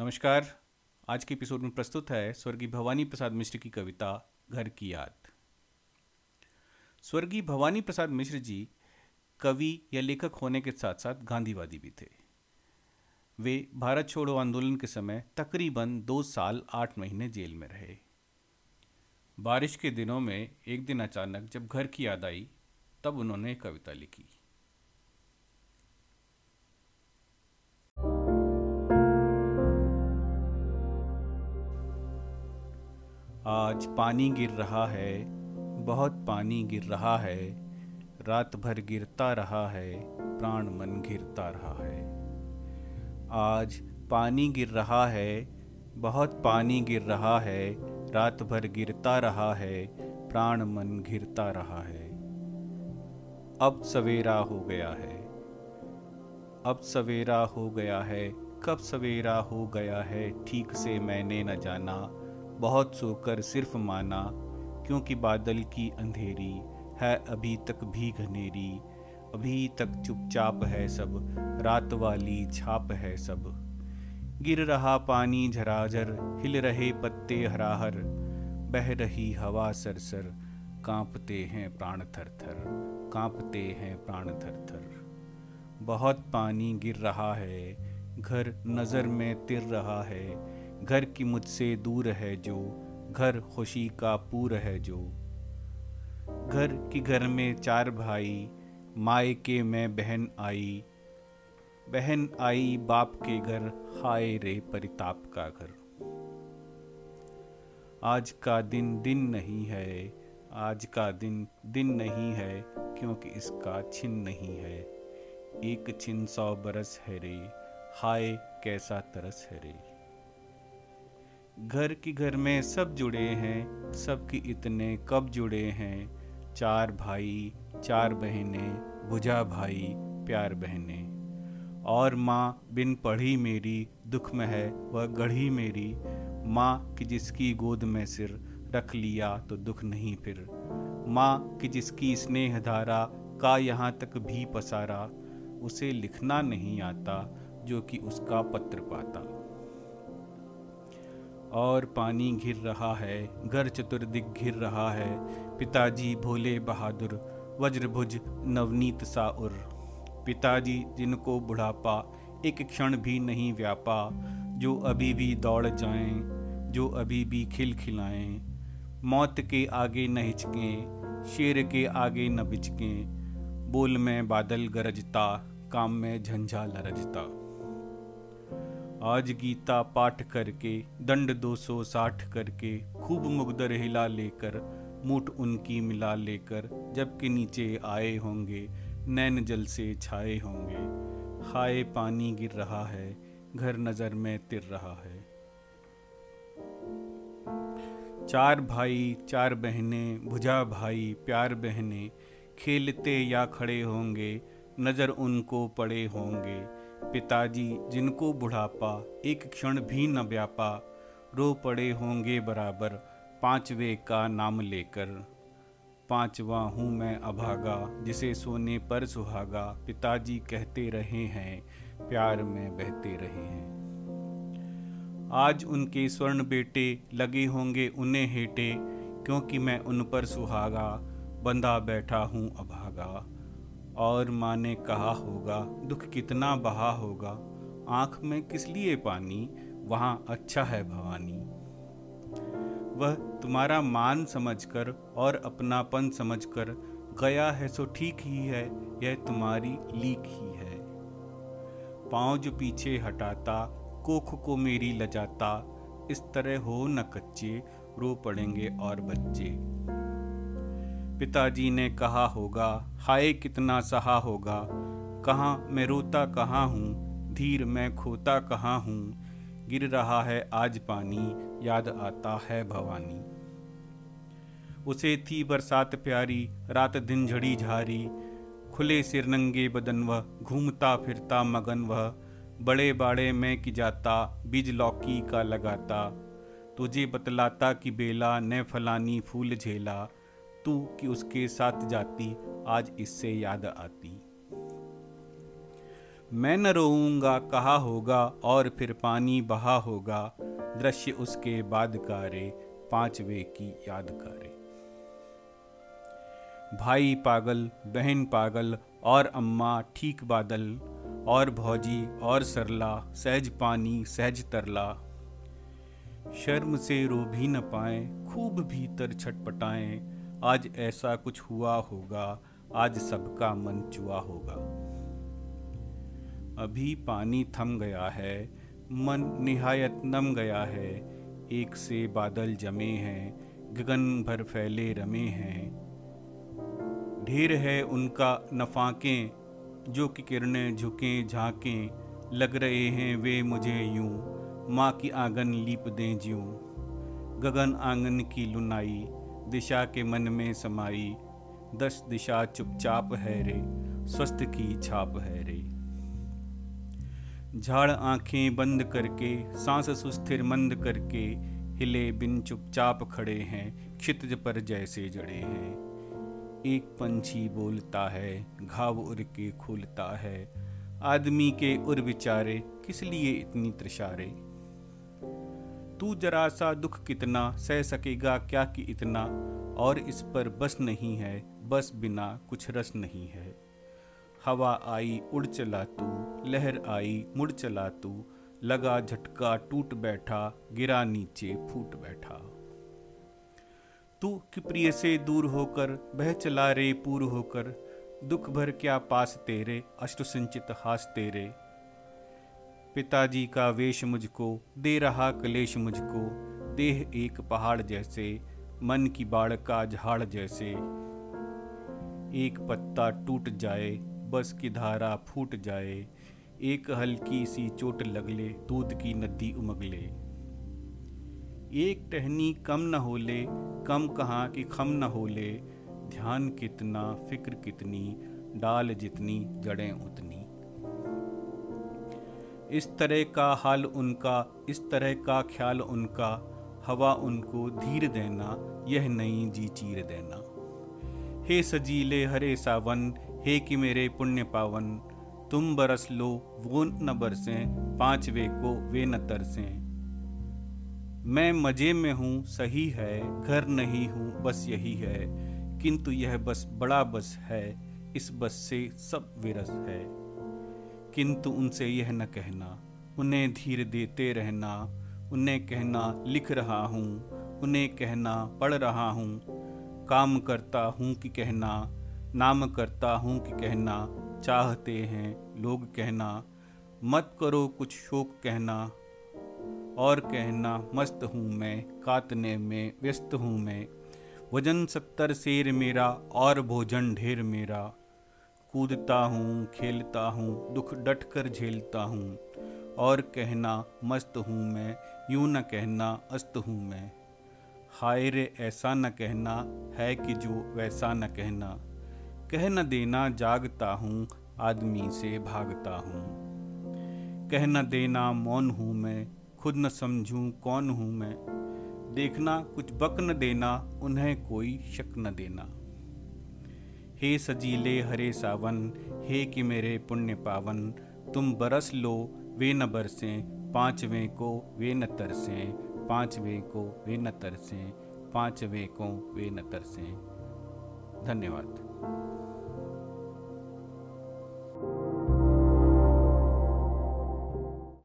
नमस्कार। आज के एपिसोड में प्रस्तुत है स्वर्गीय भवानी प्रसाद मिश्र की कविता, घर की याद। स्वर्गीय भवानी प्रसाद मिश्र जी कवि या लेखक होने के साथ साथ गांधीवादी भी थे। वे भारत छोड़ो आंदोलन के समय तकरीबन दो साल, आठ महीने जेल में रहे। बारिश के दिनों में एक दिन अचानक जब घर की याद आई, तब उन्होंने कविता लिखी। आज पानी गिर रहा है, बहुत पानी गिर रहा है, रात भर गिरता रहा है, प्राण मन गिरता रहा है। आज पानी गिर रहा है, बहुत पानी गिर रहा है, रात भर गिरता रहा है, प्राण मन घिरता रहा है। अब सवेरा हो गया है। अब सवेरा हो गया है। कब सवेरा हो गया है? ठीक से मैंने न जाना। बहुत सोकर सिर्फ़ माना, क्योंकि बादल की अंधेरी है अभी तक भी घनेरी। अभी तक चुपचाप है सब, रात वाली छाप है सब। गिर रहा पानी झराझर, हिल रहे पत्ते हराहर। बह रही हवा सरसर, कांपते हैं प्राण थर थर कांपते हैं प्राण थर थर बहुत पानी गिर रहा है, घर नज़र में तिर रहा है। घर की मुझसे दूर है जो, घर खुशी का पूर है जो। घर की घर में चार भाई, माए के मैं बहन आई। बहन आई बाप के घर, हाय रे परिताप का घर। आज का दिन दिन नहीं है, आज का दिन दिन नहीं है, क्योंकि इसका छिन नहीं है। एक छिन सौ बरस है रे, हाय कैसा तरस है रे। घर की घर में सब जुड़े हैं, सबकी इतने कब जुड़े हैं। चार भाई, चार बहनें, बुझा भाई, प्यार बहने। और माँ बिन पढ़ी मेरी, दुख में है वह गढ़ी मेरी। माँ कि जिसकी गोद में सिर रख लिया तो दुख नहीं फिर। माँ कि जिसकी स्नेह धारा का यहाँ तक भी पसारा, उसे लिखना नहीं आता, जो कि उसका पत्र पाता। और पानी घिर रहा है, घर चतुर्दिक घिर रहा है। पिताजी भोले बहादुर, वज्रभुज नवनीत सा साउर। पिताजी जिनको बुढ़ापा, एक क्षण भी नहीं व्यापा। जो अभी भी दौड़ जाएँ, जो अभी भी खिल खिलाएँ। मौत के आगे न हिचकें, शेर के आगे न बिचकें। बोल में बादल गरजता, काम में झंझा लरजता। आज गीता पाठ करके, दंड दो सौ साठ करके, खूब मुगदर हिला लेकर मुठ उनकी मिला लेकर, जबकि नीचे आए होंगे, नैन जल से छाए होंगे। हाय पानी गिर रहा है, घर नज़र में तिर रहा है। चार भाई, चार बहने, भुजा भाई, प्यार बहने, खेलते या खड़े होंगे, नज़र उनको पड़े होंगे। पिताजी, जिनको बुढ़ापा, एक क्षण भी न व्यापा रो पड़े होंगे बराबर, पांचवे का नाम लेकर। पांचवा हूँ मैं अभागा, जिसे सोने पर सुहागा, पिताजी कहते रहे हैं, प्यार में बहते रहे हैं। आज उनके स्वर्ण बेटे लगे होंगे उन्हें हेटे, क्योंकि मैं उन पर सुहागा, बंधा बैठा हूँ अभागा। और माँ ने कहा होगा, दुख कितना बहा होगा। आँख में किस लिए पानी? वहाँ अच्छा है भवानी। वह तुम्हारा मान समझकर और अपनापन समझकर, गया है सो ठीक ही है, यह तुम्हारी लीक ही है। पाँव जो पीछे हटाता, कोख को मेरी लजाता, इस तरह हो न कच्चे, रो पड़ेंगे और बच्चे। पिताजी ने कहा होगा, हाय कितना सहा होगा। कहाँ मैं रोता कहाँ हूँ, धीर मैं खोता कहाँ हूँ। गिर रहा है आज पानी, याद आता है भवानी। उसे थी बरसात प्यारी, रात दिन झड़ी झारी। खुले सिर नंगे बदन वह, घूमता फिरता मगन वह। बड़े बाड़े में कि जाता, बीज लौकी का लगाता। तुझे बतलाता कि बेला न फलानी फूल झेला। तू कि उसके साथ जाती, आज इससे याद आती। मैं न रोऊँगा, कहा होगा, और फिर पानी बहा होगा, दृश्य उसके बाद का रे पांचवे की याद का रे भाई पागल, बहन पागल, और अम्मा ठीक बादल, और भौजी, और सरला, सहज पानी, सहज तरला। शर्म से रो भी न पाए, खूब भीतर छटपटाएँ आज ऐसा कुछ हुआ होगा, आज सबका मन चुआ होगा। अभी पानी थम गया है, मन निहायत नम गया है, एक से बादल जमे हैं, गगन भर फैले रमे हैं। ढेर है उनका नफाकें, जो कि किरणें झुकें, झांकें, लग रहे हैं वे मुझे यूँ, माँ की आँगन लीप दें ज्यूं। गगन आँगन की लुनाई दिशा के मन में समाई। दस दिशा चुपचाप है रे, स्वस्थ की छाप है रे। झाड़ आँखें बंद करके, सांस सुस्थिर मंद करके, हिले बिन चुपचाप खड़े हैं, क्षितज पर जैसे जड़े हैं। एक पंछी बोलता है, घाव उर के खुलता है। आदमी के उर विचारे, किस लिए इतनी त्रिशारे तू जरा सा दुख कितना सह सकेगा क्या कि इतना? और इस पर बस नहीं है, बस बिना कुछ रस नहीं है। हवा आई, उड़ चला तू, लहर आई, मुड़ चला तू, लगा झटका, टूट बैठा, गिरा नीचे, फूट बैठा। तू कि प्रिय से दूर होकर, बह चला रे पूर होकर, दुख भर क्या पास तेरे, अष्ट संचित हास तेरे। पिताजी का वेश मुझको, दे रहा कलेश मुझको। देह एक पहाड़ जैसे, मन की बाढ़ का झाड़ जैसे। एक पत्ता टूट जाए, बस की धारा फूट जाए। एक हल्की सी चोट लगले, दूध की नदी उमगले। एक टहनी कम न होले, कम कहाँ कि खम न होले। ध्यान कितना, फ़िक्र कितनी, डाल जितनी, जड़ें उतनी। इस तरह का हाल उनका, इस तरह का ख्याल उनका, हवा उनको धीर देना, यह नई जी चीर देना। हे सजीले हरे सावन, हे कि मेरे पुण्य पावन, तुम बरस लो, वो न बरसे पांचवे को वे न तरसे। मैं मज़े में हूँ, सही है, घर नहीं हूँ, बस यही है, किंतु यह बस बड़ा बस है, इस बस से सब विरस है। किंतु उनसे यह न कहना। उन्हें धीर देते रहना। उन्हें कहना, लिख रहा हूँ। उन्हें कहना, पढ़ रहा हूँ। काम करता हूँ कि कहना। नाम करता हूँ कि कहना। चाहते हैं लोग कहना। मत करो कुछ शोक कहना। और कहना, मस्त हूँ मैं कातने में, व्यस्त हूँ मैं। वज़न सत्तर शेर मेरा और भोजन ढेर मेरा। कूदता हूँ, खेलता हूँ, दुख डट कर झेलता हूँ। और कहना, मस्त हूँ मैं, यूँ न कहना, अस्त हूँ मैं। हाय रे, ऐसा न कहना है कि जो वैसा न कहना। कह न देना, जागता हूँ, आदमी से भागता हूँ। कह न देना, मौन हूँ मैं, खुद न समझूं कौन हूँ मैं। देखना, कुछ बक न देना, उन्हें कोई शक न देना। हे सजीले हरे सावन, हे कि मेरे पुण्य पावन, तुम बरस लो, वे न बरसें, पाँचवें को वे न तरसें, पाँचवें को वे न तरसें, पाँचवें को वे न तरसें। धन्यवाद।